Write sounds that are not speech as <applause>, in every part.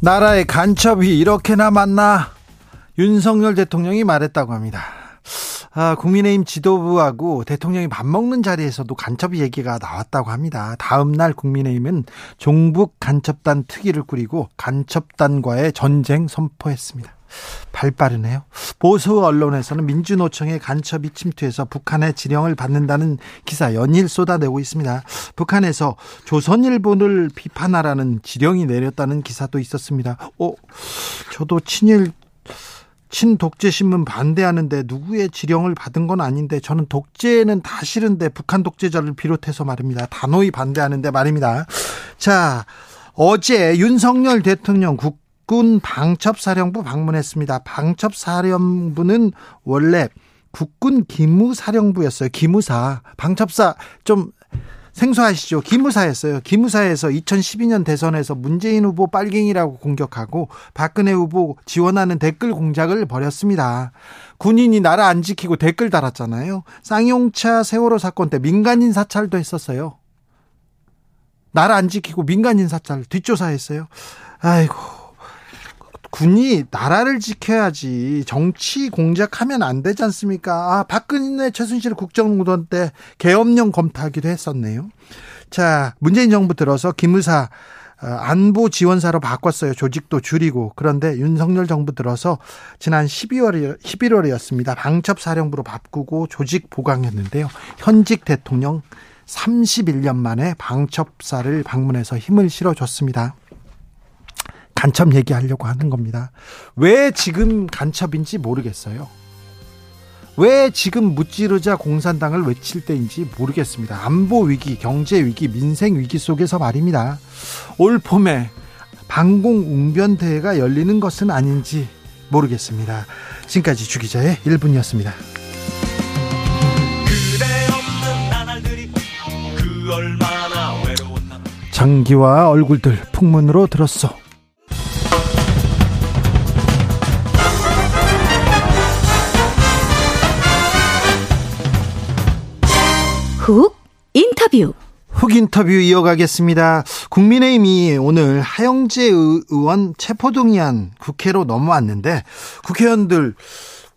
나라의 간첩이 이렇게나 많나 윤석열 대통령이 말했다고 합니다. 아, 국민의힘 지도부하고 대통령이 밥 먹는 자리에서도 간첩 얘기가 나왔다고 합니다. 다음 날 국민의힘은 종북 간첩단 특위를 꾸리고 간첩단과의 전쟁 선포했습니다. 발 빠르네요. 보수 언론에서는 민주노총의 간첩이 침투해서 북한의 지령을 받는다는 기사 연일 쏟아내고 있습니다. 북한에서 조선일보를 비판하라는 지령이 내렸다는 기사도 있었습니다. 어, 저도 친일 친독재 신문 반대하는데 누구의 지령을 받은 건 아닌데 저는 독재는 다 싫은데 북한 독재자를 비롯해서 말입니다. 단호히 반대하는데 말입니다. 자, 어제 윤석열 대통령 국 군 방첩사령부 방문했습니다. 방첩사령부는 원래 국군 기무사령부였어요. 기무사. 방첩사 좀 생소하시죠? 기무사였어요. 기무사에서 2012년 대선에서 문재인 후보 빨갱이라고 공격하고 박근혜 후보 지원하는 댓글 공작을 벌였습니다. 군인이 나라 안 지키고 댓글 달았잖아요. 쌍용차 세월호 사건 때 민간인 사찰도 했었어요. 나라 안 지키고 민간인 사찰 뒷조사했어요. 아이고. 군이 나라를 지켜야지 정치 공작하면 안 되지 않습니까? 아, 박근혜 최순실 국정농단 때 계엄령 검토하기도 했었네요. 자, 문재인 정부 들어서 기무사 어, 안보 지원사로 바꿨어요. 조직도 줄이고. 그런데 윤석열 정부 들어서 지난 12월 11월이었습니다. 방첩 사령부로 바꾸고 조직 보강했는데요. 현직 대통령 31년 만에 방첩사를 방문해서 힘을 실어줬습니다. 간첩 얘기하려고 하는 겁니다. 왜 지금 간첩인지 모르겠어요. 왜 지금 무찌르자 공산당을 외칠 때인지 모르겠습니다. 안보 위기, 경제 위기, 민생 위기 속에서 말입니다. 올 봄에 방공 웅변 대회가 열리는 것은 아닌지 모르겠습니다. 지금까지 주기자의 1분이었습니다. 장기와 얼굴들 풍문으로 들었어. 훅 인터뷰. 훅 인터뷰 이어가겠습니다. 국민의힘이 오늘 하영재 의원 체포동의안 국회로 넘어왔는데 국회의원들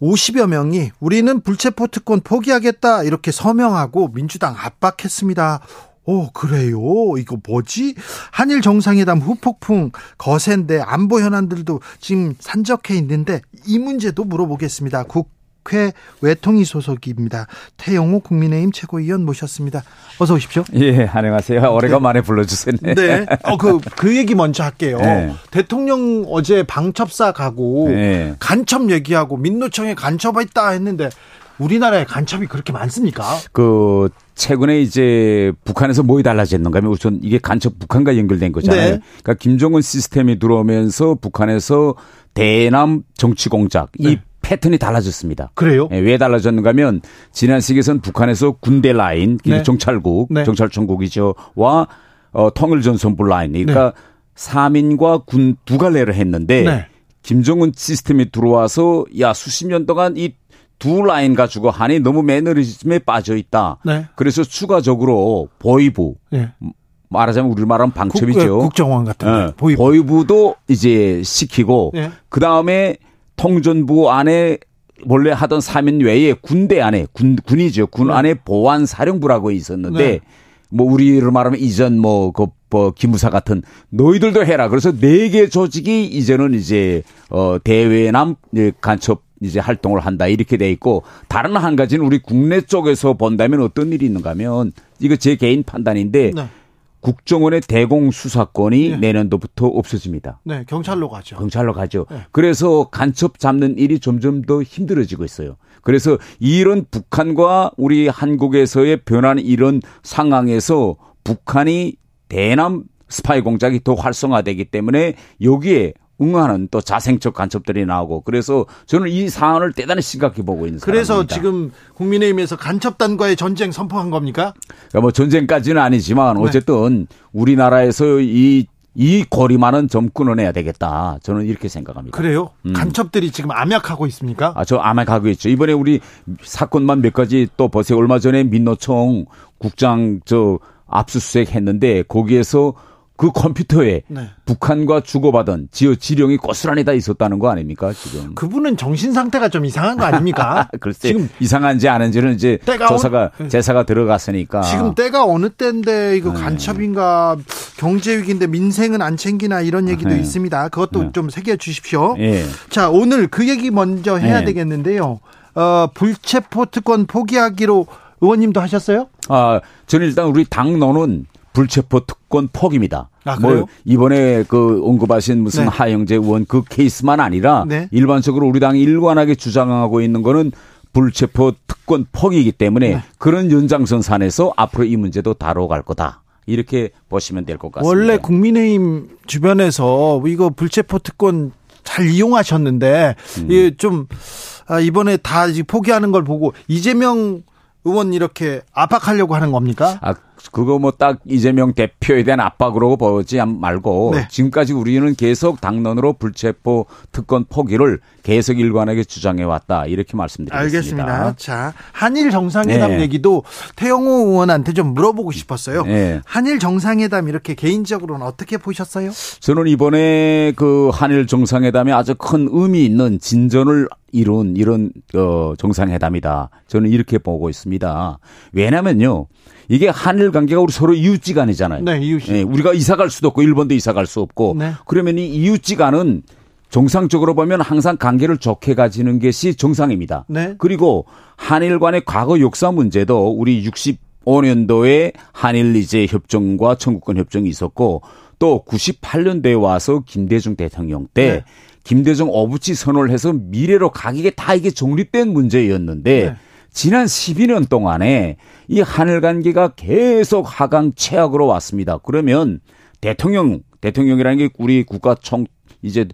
50여 명이 우리는 불체포 특권 포기하겠다 이렇게 서명하고 민주당 압박했습니다. 오, 그래요? 이거 뭐지? 한일 정상회담 후폭풍 거센데 안보 현안들도 지금 산적해 있는데 이 문제도 물어보겠습니다. 국 국회 외통위 소속입니다. 태영호 국민의힘 최고위원 모셨습니다. 어서 오십시오. 예, 안녕하세요. 오래간만에 네. 불러주세요. 네. 어, 그, 그 얘기 먼저 할게요. 네. 대통령 어제 방첩사 가고 네. 간첩 얘기하고 민노총에 간첩했다 했는데 우리나라에 간첩이 그렇게 많습니까? 그 최근에 이제 북한에서 뭐이 달라졌는가 하면 우선 이게 간첩 북한과 연결된 거잖아요. 네. 그러니까 김정은 시스템이 들어오면서 북한에서 대남 정치 공작 네. 이 패턴이 달라졌습니다. 그래요? 네, 왜 달라졌는가 하면 지난 시기에선 북한에서 군대 라인, 네. 정찰국, 네. 정찰청국이죠. 와 어, 통일 전선부 라인. 그러니까 네. 사민과 군 두 갈래를 했는데 네. 김정은 시스템이 들어와서 야 수십 년 동안 이 두 라인 가지고 한이 너무 매너리즘에 빠져 있다. 네. 그래서 추가적으로 보이부 네. 말하자면 우리 말하면 방첩이죠. 국, 정원 같은 네. 보이부. 보이부도 이제 시키고 네. 그 다음에 통전부 안에 원래 하던 사면 외에 군대 안에 군 군이죠. 군 네. 안에 보안 사령부라고 있었는데 네. 뭐 우리로 말하면 이전 뭐그 뭐 기무사 같은 너희들도 해라. 그래서 네 개 조직이 이제는 이제 어 대외남 간첩 이제 활동을 한다 이렇게 돼 있고 다른 한 가지는 우리 국내 쪽에서 본다면 어떤 일이 있는가 하면 이거 제 개인 판단인데 네. 국정원의 대공 수사권이 네. 내년도부터 없어집니다. 네, 경찰로 가죠. 경찰로 가죠. 네. 그래서 간첩 잡는 일이 점점 더 힘들어지고 있어요. 그래서 이런 북한과 우리 한국에서의 변하는 이런 상황에서 북한이 대남 스파이 공작이 더 활성화되기 때문에 여기에 응하는 또 자생적 간첩들이 나오고 그래서 저는 이 사안을 대단히 심각히 보고 있는 그래서 사람입니다. 지금 국민의힘에서 간첩단과의 전쟁 선포한 겁니까? 그러니까 뭐 전쟁까지는 아니지만 네. 어쨌든 네. 우리나라에서 이이 거리만은 좀 끊어내야 되겠다. 저는 이렇게 생각합니다. 그래요? 음. 간첩들이 지금 암약하고 있습니까? 아, 저 암약하고 있죠. 이번에 우리 사건만 몇 가지 또 보세요. 얼마 전에 민노총 국장 저 압수수색 했는데 거기에서 그 컴퓨터에 네. 북한과 주고받은 지어 지령이 고스란히 다 있었다는 거 아닙니까 지금? 그분은 정신 상태가 좀 이상한 거 아닙니까? <laughs> 글쎄 지금 이상한지 아닌지는 이제 조사가 어... 제사가 들어갔으니까 지금 때가 어느 때인데 이거 네. 간첩인가 경제 위기인데 민생은 안 챙기나 이런 얘기도 네. 있습니다. 그것도 네. 좀 새겨 주십시오. 예. 자 오늘 그 얘기 먼저 해야 네. 되겠는데요. 어, 불체포 특권 포기하기로 의원님도 하셨어요? 아, 저는 일단 우리 당론은 불체포 특권 포기입니다. 아, 뭐 이번에 그 언급하신 무슨 네. 하영재 의원 그 케이스만 아니라 네. 일반적으로 우리 당이 일관하게 주장하고 있는 거는 불체포 특권 포기이기 때문에 네. 그런 연장선상에서 앞으로 이 문제도 다뤄갈 거다. 이렇게 보시면 될 것 같습니다. 원래 국민의힘 주변에서 이거 불체포 특권 잘 이용하셨는데 음. 이게 좀 아, 이번에 다 포기하는 걸 보고 이재명 의원 이렇게 압박하려고 하는 겁니까? 아, 그거 뭐 딱 이재명 대표에 대한 압박으로 보지 말고 네. 지금까지 우리는 계속 당론으로 불체포 특권 포기를 계속 일관하게 주장해 왔다 이렇게 말씀드리겠습니다. 알겠습니다. 자 한일 정상회담 네. 얘기도 태영호 의원한테 좀 물어보고 싶었어요. 네. 한일 정상회담 이렇게 개인적으로는 어떻게 보셨어요? 저는 이번에 그 한일 정상회담에 아주 큰 의미 있는 진전을 이룬 이런 어 정상회담이다. 저는 이렇게 보고 있습니다. 왜냐면요. 이게 한일 관계가 우리 서로 이웃지간이잖아요. 네, 이웃이. 예, 우리가 이사 갈 수도 없고 일본도 이사 갈 수 없고 네. 그러면 이 이웃지간은 정상적으로 보면 항상 관계를 좋게 가지는 것이 정상입니다. 네. 그리고 한일 간의 과거 역사 문제도 우리 65년도에 한일 이제 협정과 청구권 협정이 있었고 또 98년도에 와서 김대중 대통령 때 네. 김대중 어부치 선언을 해서 미래로 가기에 다 이게 정립된 문제였는데 네. 지난 12년 동안에 이 하늘 관계가 계속 하강 최악으로 왔습니다. 그러면 대통령 대통령이라는 게 우리 국가 총 이제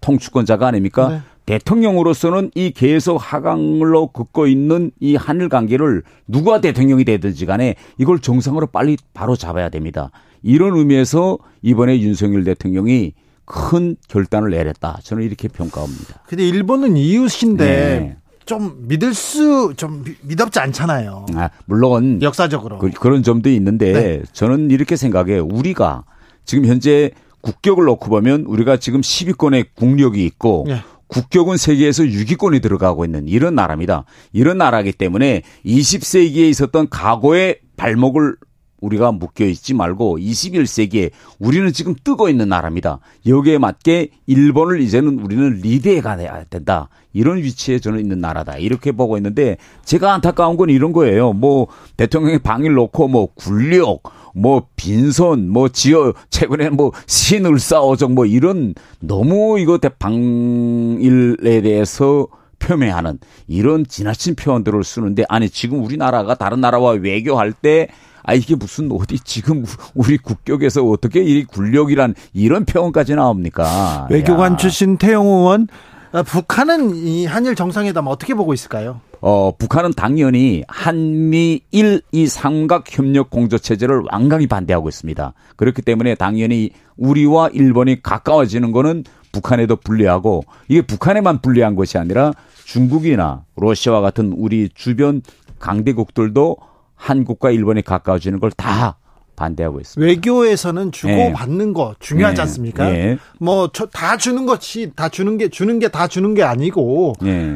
통치권자가 아닙니까? 네. 대통령으로서는 이 계속 하강으로 긋고 있는 이 하늘 관계를 누가 대통령이 되든지 간에 이걸 정상으로 빨리 바로 잡아야 됩니다. 이런 의미에서 이번에 윤석열 대통령이 큰 결단을 내렸다. 저는 이렇게 평가합니다. 근데 일본은 이웃인데 네. 좀 믿을 수 좀 믿었지 않잖아요. 아, 물론 역사적으로 그, 런 점도 있는데 네. 저는 이렇게 생각해요. 우리가 지금 현재 국격을 놓고 보면 우리가 지금 10위권의 국력이 있고 네. 국격은 세계에서 6위권이 들어가고 있는 이런 나라입니다. 이런 나라기 때문에 20세기에 있었던 과거의 발목을 우리가 묶여 있지 말고 21세기에 우리는 지금 뜨고 있는 나라입니다. 여기에 맞게 일본을 이제는 우리는 리드해 가야 된다. 이런 위치에 저는 있는 나라다. 이렇게 보고 있는데 제가 안타까운 건 이런 거예요. 뭐 대통령의 방일 놓고 뭐 굴력 뭐 빈손 뭐 지어 최근에 뭐 신을싸오정 뭐 이런 너무 이거 대방일에 대해서 표명하는 이런 지나친 표현들을 쓰는데 아니 지금 우리나라가 다른 나라와 외교할 때 아 이게 무슨 어디 지금 우리 국격에서 어떻게 이 굴력이란 이런 표현까지 나옵니까? 외교관 야. 출신 태영호 의원 아, 북한은 이 한일 정상회담 어떻게 보고 있을까요? 어, 북한은 당연히 한미 일 이 삼각 협력 공조 체제를 완강히 반대하고 있습니다. 그렇기 때문에 당연히 우리와 일본이 가까워지는 거는 북한에도 불리하고 이게 북한에만 불리한 것이 아니라 중국이나 러시아와 같은 우리 주변 강대국들도 한국과 일본이 가까워지는 걸 다 반대하고 있습니다. 외교에서는 주고 네. 받는 거 중요하지 네. 않습니까? 네. 뭐다 주는 것이 다 주는 게 주는 게 다 주는 게 아니고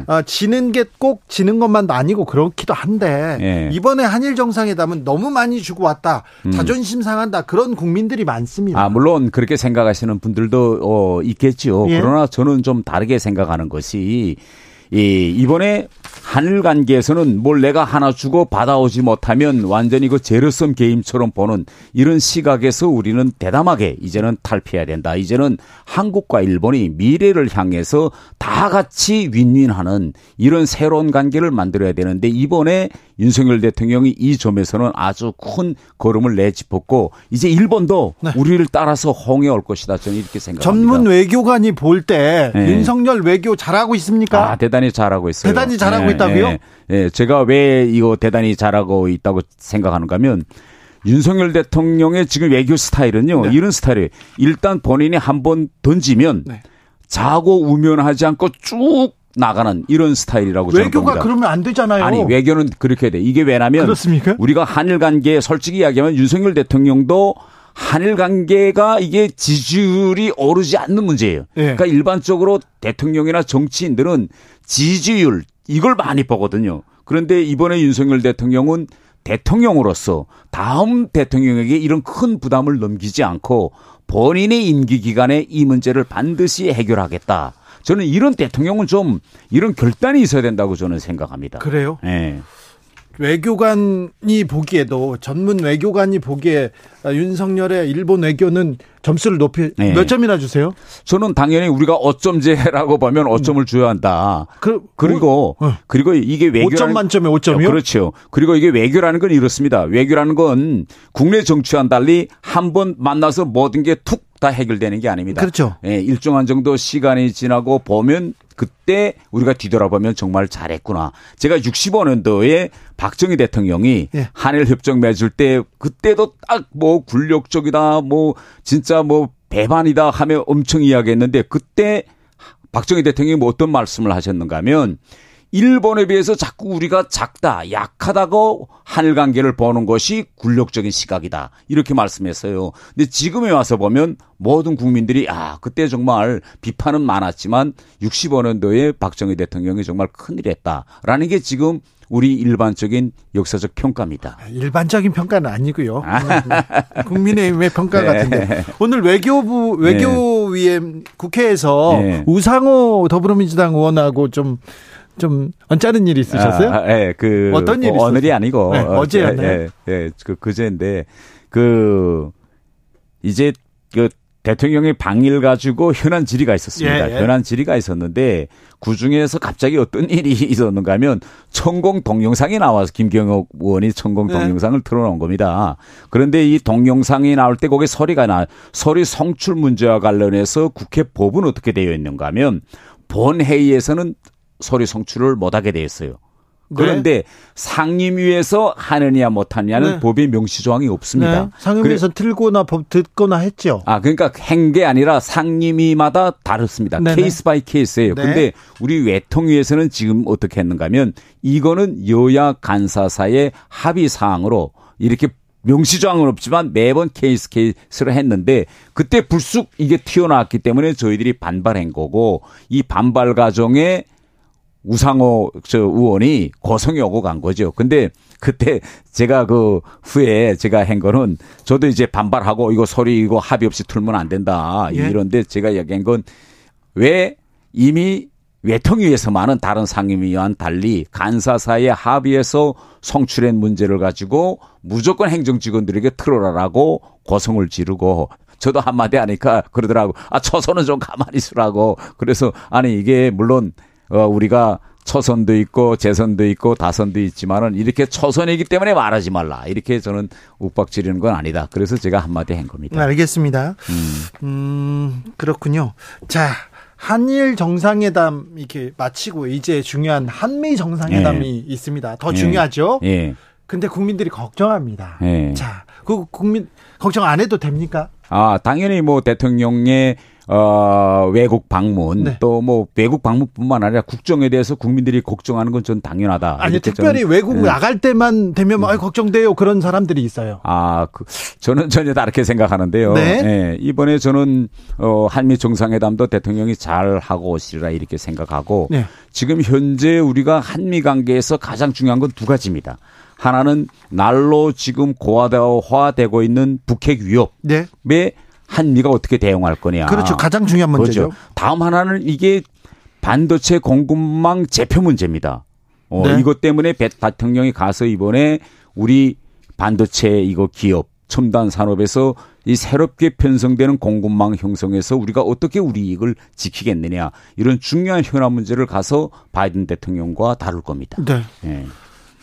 어, 지는 게 꼭 지는 것만도 아니고 그렇기도 한데 이번에 한일 정상회담은 너무 많이 주고 왔다 음. 자존심 상한다 그런 국민들이 많습니다. 아 물론 그렇게 생각하시는 분들도 어, 있겠죠. 예. 그러나 저는 좀 다르게 생각하는 것이 이 이번에 한일 관계에서는 뭘 내가 하나 주고 받아오지 못하면 완전히 그 제로섬 게임처럼 보는 이런 시각에서 우리는 대담하게 이제는 탈피해야 된다. 이제는 한국과 일본이 미래를 향해서 다 같이 윈윈하는 이런 새로운 관계를 만들어야 되는데 이번에 윤석열 대통령이 이 점에서는 아주 큰 걸음을 내짚었고 이제 일본도 네. 우리를 따라서 홍해 올 것이다. 저는 이렇게 생각합니다. 전문 외교관이 볼때 네. 윤석열 외교 잘하고 있습니까? 아, 대단히 잘하고 있어요. 대단히 잘하고 네, 있다고요? 네. 네. 제가 왜 이거 대단히 잘하고 있다고 생각하는가 하면 윤석열 대통령의 지금 외교 스타일은요. 네. 이런 스타일이에요. 일단 본인이 한 번 던지면 네. 자고 우면하지 않고 쭉 나가는 이런 스타일이라고 저는 외교가 그러면 안 되잖아요. 아니 외교는 그렇게 돼. 이게 왜냐면 그렇습니까? 우리가 한일 관계 솔직히 이야기하면 윤석열 대통령도 한일 관계가 이게 지지율이 오르지 않는 문제예요. 네. 그러니까 일반적으로 대통령이나 정치인들은 지지율 이걸 많이 보거든요. 그런데 이번에 윤석열 대통령은 대통령으로서 다음 대통령에게 이런 큰 부담을 넘기지 않고 본인의 임기 기간에 이 문제를 반드시 해결하겠다. 저는 이런 대통령은 좀 이런 결단이 있어야 된다고 저는 생각합니다. 그래요? 네. 외교관이 보기에도 전문 외교관이 보기에 윤석열의 일본 외교는 점수를 높이 네. 몇 점이나 주세요? 저는 당연히 우리가 어점제라고 보면 5점을 줘야 한다. 그, 그리고 어. 그리고 이게 외교 5점 만점에 5점이요? 그렇죠. 그리고 이게 외교라는 건 이렇습니다. 외교라는 건 국내 정치와는 달리 한 번 만나서 모든 게 툭 다 해결되는 게 아닙니다. 그렇죠. 예, 일정한 정도 시간이 지나고 보면 그때 우리가 뒤돌아보면 정말 잘했구나. 제가 65년도에 박정희 대통령이 예. 한일 협정 맺을 때 그때도 딱 뭐 굴욕적이다, 뭐 진짜 뭐 배반이다 하며 엄청 이야기했는데 그때 박정희 대통령이 뭐 어떤 말씀을 하셨는가 하면 일본에 비해서 자꾸 우리가 작다, 약하다고 한일 관계를 보는 것이 굴욕적인 시각이다. 이렇게 말씀했어요. 근데 지금에 와서 보면 모든 국민들이 아, 그때 정말 비판은 많았지만 65년도에 박정희 대통령이 정말 큰일 했다라는 게 지금 우리 일반적인 역사적 평가입니다. 일반적인 평가는 아니고요. 아. 국민의힘의 평가 <laughs> 네. 같은데 오늘 외교부 외교위에 네. 국회에서 네. 우상호 더불어민주당 의원하고 좀 좀 언짢은 일이 있으셨어요? 아, 예, 그 어떤 일이 뭐 오늘이 아니고 네, 어제였나요? 예, 예, 예, 그 그제인데 그 이제 그 대통령의 방일 가지고 현안 질의가 있었습니다. 예, 예. 현안 질의가 있었는데 그 중에서 갑자기 어떤 일이 <laughs> 있었는가 하면 천공 동영상이 나와서 김경옥 의원이 천공 예. 동영상을 틀어놓은 겁니다. 그런데 이 동영상이 나올 때 거기에 소리가 나, 소리 성출 문제와 관련해서 국회 법은 어떻게 되어 있는가 하면 본회의에서는 소리 성취를 못하게 돼 있어요. 네. 그런데 네. 상임위에서 하느냐 못하느냐는 네. 법의 명시 조항이 없습니다. 네. 상임위에서 그래. 틀거나 법 듣거나 했죠. 아 그러니까 한 게 아니라 상임위마다 다릅니다. 네네. case by case예요. 네. 근데 우리 외통위에서는 지금 어떻게 했는가면 이거는 여야 간사 사이의 합의 사항으로 이렇게 명시 조항은 없지만 매번 case case를 했는데 그때 불쑥 이게 튀어나왔기 때문에 저희들이 반발한 거고 이 반발 과정에 우상호 저 의원이 고성이 오고 간 거죠. 근데 그때 제가 그 후에 제가 한 거는 저도 이제 반발하고 이거 소리 이거 합의 없이 틀면 안 된다. 예? 이런데 제가 얘기한 건 왜 이미 외통위에서만은 다른 상임위와는 달리 간사사의 합의에서 성출한 문제를 가지고 무조건 행정직원들에게 틀어라라고 고성을 지르고 저도 한마디 하니까 그러더라고. 아, 초선은 좀 가만히 있으라고. 그래서 아니 이게 물론 어, 우리가 초선도 있고 재선도 있고 다선도 있지만은 이렇게 초선이기 때문에 말하지 말라. 이렇게 저는 욱박지르는 건 아니다. 그래서 제가 한마디 한 겁니다. 알겠습니다. 음, 음 그렇군요. 자, 한일 정상회담 이렇게 마치고 이제 중요한 한미 정상회담이 예. 있습니다. 더 예. 중요하죠? 예. 근데 국민들이 걱정합니다. 예. 자, 그 국민 걱정 안 해도 됩니까? 아, 당연히 뭐 대통령의 어, 외국 방문 네. 또뭐 외국 방문뿐만 아니라 국정에 대해서 국민들이 걱정하는 건 전 당연하다. 아니 특별히 저는, 외국 네. 나갈 때만 되면 뭐, 아, 걱정돼요 그런 사람들이 있어요. 아, 그, 저는 전혀 다르게 생각하는데요. 네. 네. 이번에 저는 어, 한미 정상회담도 대통령이 잘 하고 오시리라 이렇게 생각하고 네. 지금 현재 우리가 한미 관계에서 가장 중요한 건 두 가지입니다. 하나는 날로 지금 고화되고 있는 북핵 위협에 네. 한미가 어떻게 대응할 거냐. 그렇죠. 가장 중요한 문제죠. 그렇죠. 다음 하나는 이게 반도체 공급망 재표 문제입니다. 어, 네. 이것 때문에 배 대통령이 가서 이번에 우리 반도체 이거 기업 첨단 산업에서 이 새롭게 편성되는 공급망 형성에서 우리가 어떻게 우리 이익을 지키겠느냐 이런 중요한 현안 문제를 가서 바이든 대통령과 다룰 겁니다. 네. 네.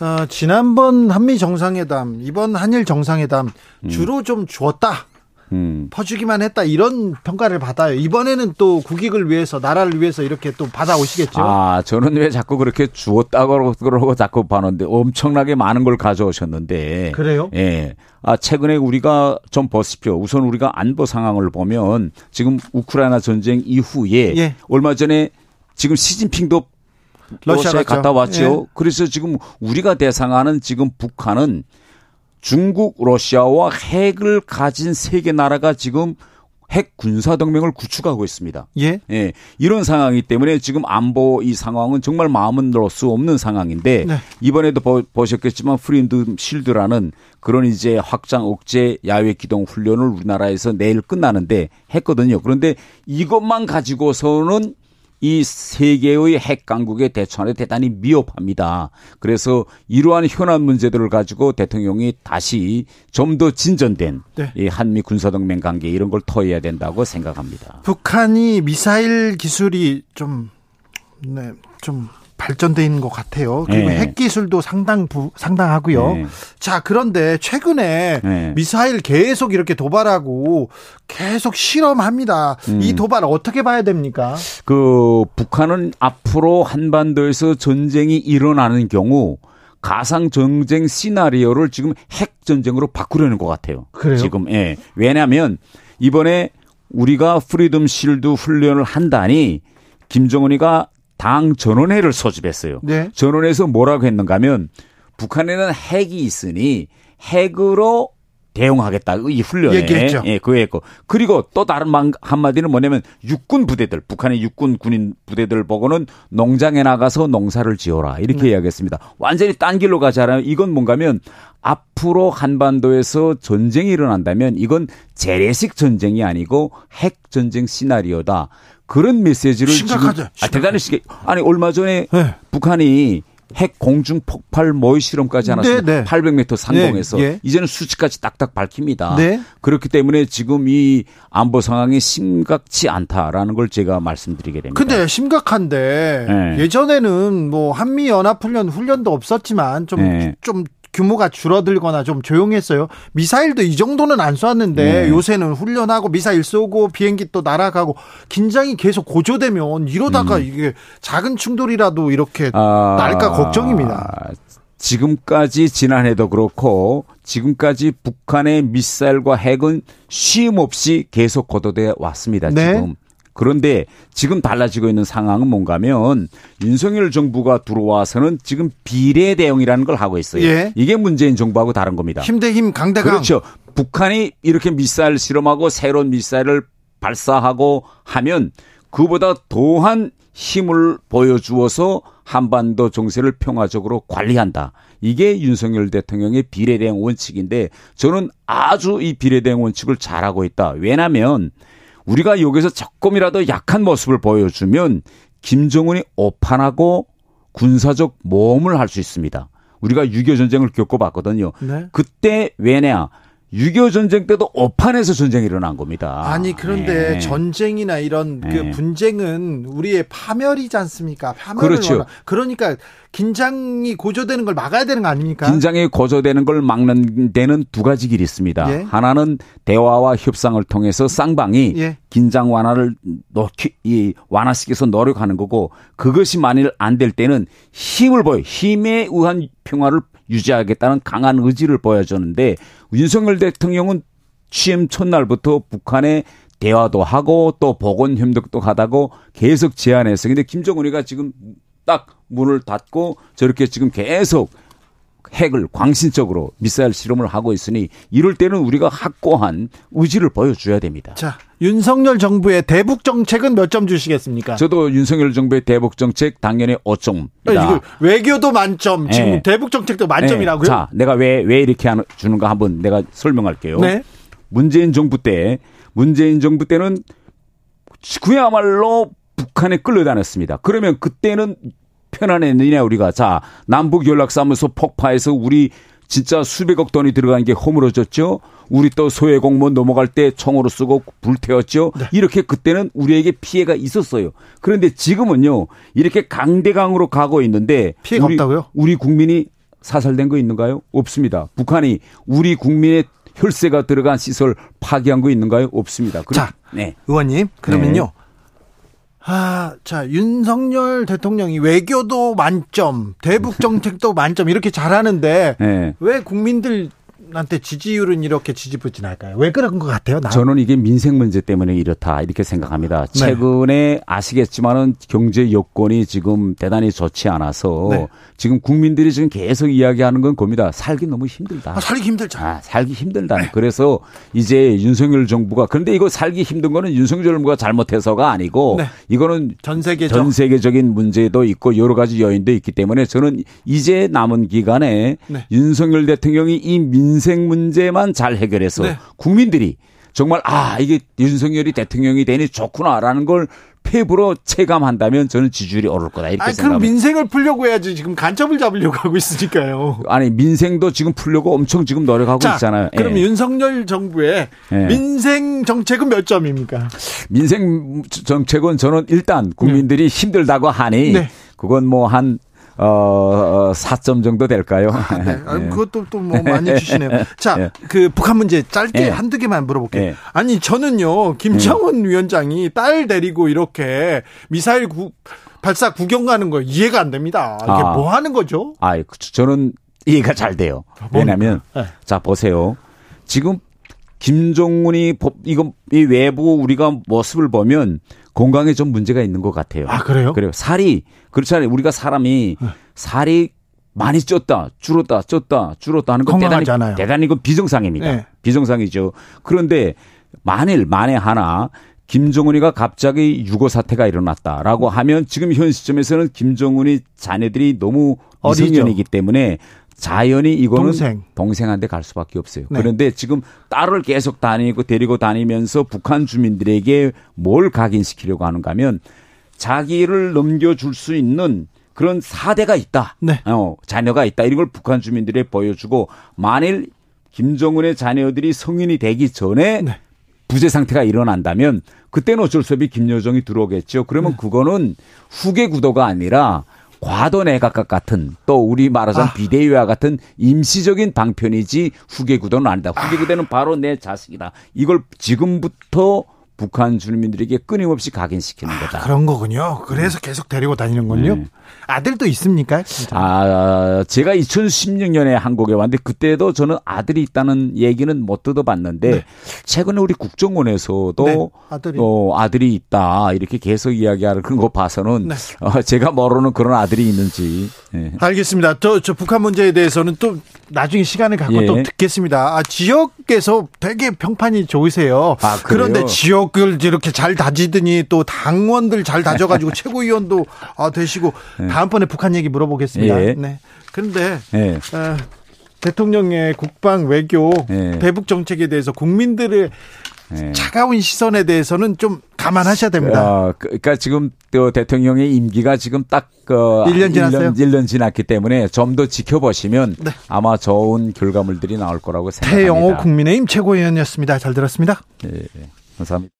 어, 지난번 한미 정상회담, 이번 한일 정상회담 음. 주로 음. 좀 주었다. 음. 퍼주기만 했다 이런 평가를 받아요. 이번에는 또 국익을 위해서 나라를 위해서 이렇게 또 받아오시겠죠. 아 저는 왜 자꾸 그렇게 주었다고 그러고 자꾸 봐는데 엄청나게 많은 걸 가져오셨는데. 그래요? 예. 아 최근에 우리가 좀 보십시오. 우선 우리가 안보 상황을 보면 지금 우크라이나 전쟁 이후에 예. 얼마 전에 지금 시진핑도 러시아에 갔다 왔죠. 예. 그래서 지금 우리가 대상하는 지금 북한은 중국, 러시아와 핵을 가진 세계 나라가 지금 핵 군사 동맹을 구축하고 있습니다. 예. 예. 이런 상황이기 때문에 지금 안보 이 상황은 정말 마음은 넣을 수 없는 상황인데 네. 이번에도 보, 보셨겠지만 프린드 실드라는 그런 이제 확장 억제 야외 기동 훈련을 우리나라에서 내일 끝나는데 했거든요. 그런데 이것만 가지고서는 이 세계의 핵 강국의 대처하는 대단히 미흡합니다. 그래서 이러한 현안 문제들을 가지고 대통령이 다시 좀 더 진전된 네. 이 한미 군사동맹 관계 이런 걸 터해야 된다고 생각합니다. 북한이 미사일 기술이 좀 네, 좀 발전돼 있는 것 같아요. 그리고 네. 핵 기술도 상당 부, 상당하고요. 네. 자, 그런데 최근에 네. 미사일 계속 이렇게 도발하고 계속 실험합니다. 음. 이 도발 어떻게 봐야 됩니까? 그 북한은 앞으로 한반도에서 전쟁이 일어나는 경우 가상 전쟁 시나리오를 지금 핵 전쟁으로 바꾸려는 것 같아요. 그래요? 지금 예. 왜냐하면 이번에 우리가 Freedom Shield 훈련을 한다니 김정은이가 당 전원회의를 소집했어요. 네. 전원회의에서 뭐라고 했는가 하면 북한에는 핵이 있으니 핵으로 대응하겠다. 이 훈련에. 얘기했죠. 예, 그 했고. 그리고 또 다른 한마디는 뭐냐면 육군 부대들, 북한의 육군 군인 부대들 보고는 농장에 나가서 농사를 지어라. 이렇게 네. 이야기했습니다. 완전히 딴 길로 가잖아요. 이건 뭔가면 앞으로 한반도에서 전쟁이 일어난다면 이건 재래식 전쟁이 아니고 핵 전쟁 시나리오다. 그런 메시지를 심각하죠. 지금 아, 대단히 시게 아니 얼마 전에 네. 북한이 핵 공중 폭발 모의 실험까지 하나습니다 네, 네. 800m 상공에서 네, 예. 이제는 수치까지 딱딱 밝힙니다. 네. 그렇기 때문에 지금 이 안보 상황이 심각치 않다라는 걸 제가 말씀드리게 됩니다. 근데 심각한데 네. 예전에는 뭐 한미 연합 훈련 훈련도 없었지만 좀좀 규모가 줄어들거나 좀 조용했어요. 미사일도 이 정도는 안 쐈는데 네. 요새는 훈련하고 미사일 쏘고 비행기 또 날아가고 긴장이 계속 고조되면 이러다가 음. 이게 작은 충돌이라도 이렇게 아, 날까 걱정입니다. 지금까지 지난해도 그렇고 지금까지 북한의 미사일과 핵은 쉼 없이 계속 거둬대 왔습니다. 네. 지금. 그런데 지금 달라지고 있는 상황은 뭔가면 윤석열 정부가 들어와서는 지금 비례 대응이라는 걸 하고 있어요. 예. 이게 문재인 정부하고 다른 겁니다. 힘대힘 강대강. 그렇죠. 북한이 이렇게 미사일 실험하고 새로운 미사일을 발사하고 하면 그보다 더한 힘을 보여주어서 한반도 정세를 평화적으로 관리한다. 이게 윤석열 대통령의 비례대응 원칙인데 저는 아주 이 비례대응 원칙을 잘하고 있다. 왜냐하면 우리가 여기서 조금이라도 약한 모습을 보여주면 김정은이 오판하고 군사적 모험을 할 수 있습니다. 우리가 6.25 전쟁을 겪어봤거든요. 네. 그때 왜냐? 6.25 전쟁 때도 오판에서 전쟁이 일어난 겁니다. 아니 그런데 네. 전쟁이나 이런 그 네. 분쟁은 우리의 파멸이지 않습니까? 파멸을 그렇죠. 원하. 그러니까 긴장이 고조되는 걸 막아야 되는 거 아닙니까? 긴장이 고조되는 걸 막는 데는 두 가지 길이 있습니다. 예. 하나는 대화와 협상을 통해서 쌍방이 예. 긴장 완화를 놓기, 이 완화시켜서 노력하는 거고 그것이 만일 안 될 때는 힘을 보여 힘에 의한 평화를 유지하겠다는 강한 의지를 보여주는데 윤석열 대통령은 취임 첫날부터 북한에 대화도 하고 또 보건 협력도 하다고 계속 제안했어요. 근데 김정은이가 지금 딱 문을 닫고 저렇게 지금 계속 핵을 광신적으로 미사일 실험을 하고 있으니 이럴 때는 우리가 확고한 의지를 보여줘야 됩니다. 자, 윤석열 정부의 대북 정책은 몇 점 주시겠습니까? 저도 윤석열 정부의 대북 정책 당연히 5점. 아, 외교도 만점, 지금 네. 대북 정책도 만점이라고요? 네. 자, 내가 왜 왜 이렇게 주는가 한번 내가 설명할게요. 네. 문재인 정부 때 문재인 정부 때는 그야말로 북한에 끌려다녔습니다. 그러면 그때는 편안했느냐 우리가 자 남북 연락사무소 폭파해서 우리 진짜 수백억 돈이 들어간 게 허물어졌죠. 우리 또 소외 공무원 넘어갈 때 총으로 쓰고 불태웠죠. 네. 이렇게 그때는 우리에게 피해가 있었어요. 그런데 지금은요 이렇게 강대강으로 가고 있는데 피해가 우리, 없다고요? 우리 국민이 사살된 거 있는가요? 없습니다. 북한이 우리 국민의 혈세가 들어간 시설 파기한 거 있는가요? 없습니다. 그럼, 자, 네. 의원님, 그러면요. 네. 아, 자, 윤석열 대통령이 외교도 만점, 대북 정책도 만점 이렇게 잘하는데 네. 왜 국민들 한테 지지율은 이렇게 지지부진 할까요? 왜 그런 것 같아요? 나? 저는 이게 민생 문제 때문에 이렇다 이렇게 생각합니다. 네. 최근에 아시겠지만은 경제 여건이 지금 대단히 좋지 않아서 네. 지금 국민들이 지금 계속 이야기하는 건 겁니다. 살기 너무 힘들다. 아, 살기 힘들죠. 아, 살기 힘들다. 네. 그래서 이제 윤석열 정부가 그런데 이거 살기 힘든 거는 윤석열 정부가 잘못해서가 아니고 네. 이거는 전 세계적 전 세계적인 문제도 있고 여러 가지 요인도 있기 때문에 저는 이제 남은 기간에 네. 윤석열 대통령이 이 민생 민생 문제만 잘 해결해서 네. 국민들이 정말 아 이게 윤석열이 대통령이 되니 좋구나라는 걸 폐부로 체감한다면 저는 지지율이 오를 거다 이렇게 아니, 생각합니다. 그럼 민생을 풀려고 해야지 지금 간첩을 잡으려고 하고 있으니까요. 아니 민생도 지금 풀려고 엄청 지금 노력하고 자, 있잖아요. 그럼 예. 윤석열 정부의 예. 민생 정책은 몇 점입니까? 민생 정책은 저는 일단 국민들이 네. 힘들다고 하니 네. 그건 뭐 한 어, 4점 어, 정도 될까요? 아, 네. <laughs> 아, 그것도 또 뭐 많이 주시네요. <laughs> 자, 예. 그 북한 문제 짧게 예. 한두 개만 물어볼게요. 예. 아니, 저는요, 김정은 음. 위원장이 딸 데리고 이렇게 미사일 구, 발사 구경 가는 거 이해가 안 됩니다. 이게 아. 뭐 하는 거죠? 아, 저는 이해가 잘 돼요. 왜냐면, 네. 자, 보세요. 지금 김종훈이 이거 이 외부 우리가 모습을 보면 건강에 좀 문제가 있는 것 같아요. 아 그래요? 그래요. 살이 그렇잖아요. 우리가 사람이 네. 살이 많이 쪘다, 줄었다, 쪘다, 줄었다 하는 건 대단히 않아요. 대단히 그 비정상입니다. 네. 비정상이죠. 그런데 만일 만에 하나 김정은이가 갑자기 유고 사태가 일어났다라고 하면 지금 현 시점에서는 김정은이 자녀들이 너무 어리년이기 때문에 자연히 이거는 동생. 동생한테 갈 수밖에 없어요. 네. 그런데 지금 딸을 계속 다니고 데리고 다니면서 북한 주민들에게 뭘 각인시키려고 하는가 하면 자기를 넘겨줄 수 있는 그런 사대가 있다. 네. 어, 자녀가 있다. 이런 걸 북한 주민들에 보여주고 만일 김정은의 자녀들이 성인이 되기 전에 네. 부재 상태가 일어난다면 그때는 어쩔 수 없이 김여정이 들어오겠죠. 그러면 네. 그거는 후계 구도가 아니라 과도 내각각 같은 또 우리 말하자면 아. 비대위와 같은 임시적인 방편이지 후계 구도는 아니다. 후계 구도는 바로 내 자식이다. 이걸 지금부터 북한 주민들에게 끊임없이 각인시키는 거다. 아, 그런 거군요. 그래서 계속 데리고 다니는군요. 네. 아들도 있습니까? 진짜? 아, 제가 2016년에 한국에 왔는데 그때도 저는 아들이 있다는 얘기는 못 들어봤는데 네. 최근에 우리 국정원에서도 네. 아들이. 어, 아들이 있다 이렇게 계속 이야기하는 그런 거 봐서는 네. 어, 제가 모르는 그런 아들이 있는지. 네. 알겠습니다. 저, 저 북한 문제에 대해서는 또 나중에 시간을 갖고 예. 또 듣겠습니다. 아, 지역에서 되게 평판이 좋으세요. 아, 그런데 지역 을 이렇게 잘 다지더니 또 당원들 잘 다져가지고 <laughs> 최고위원도 아, 되시고 네. 다음번에 북한 얘기 물어보겠습니다. 예. 네. 그런데 예. 어, 대통령의 국방 외교 예. 대북 정책에 대해서 국민들의 예. 차가운 시선에 대해서는 좀 감안하셔야 됩니다. 어, 그러니까 지금 또 대통령의 임기가 지금 딱 그, 1년 지났어요. 1년, 1년 지났기 때문에 좀 더 지켜보시면 네. 아마 좋은 결과물들이 나올 거라고 생각합니다. 태영호 국민의힘 최고위원이었습니다. 잘 들었습니다. 네, 감사합니다.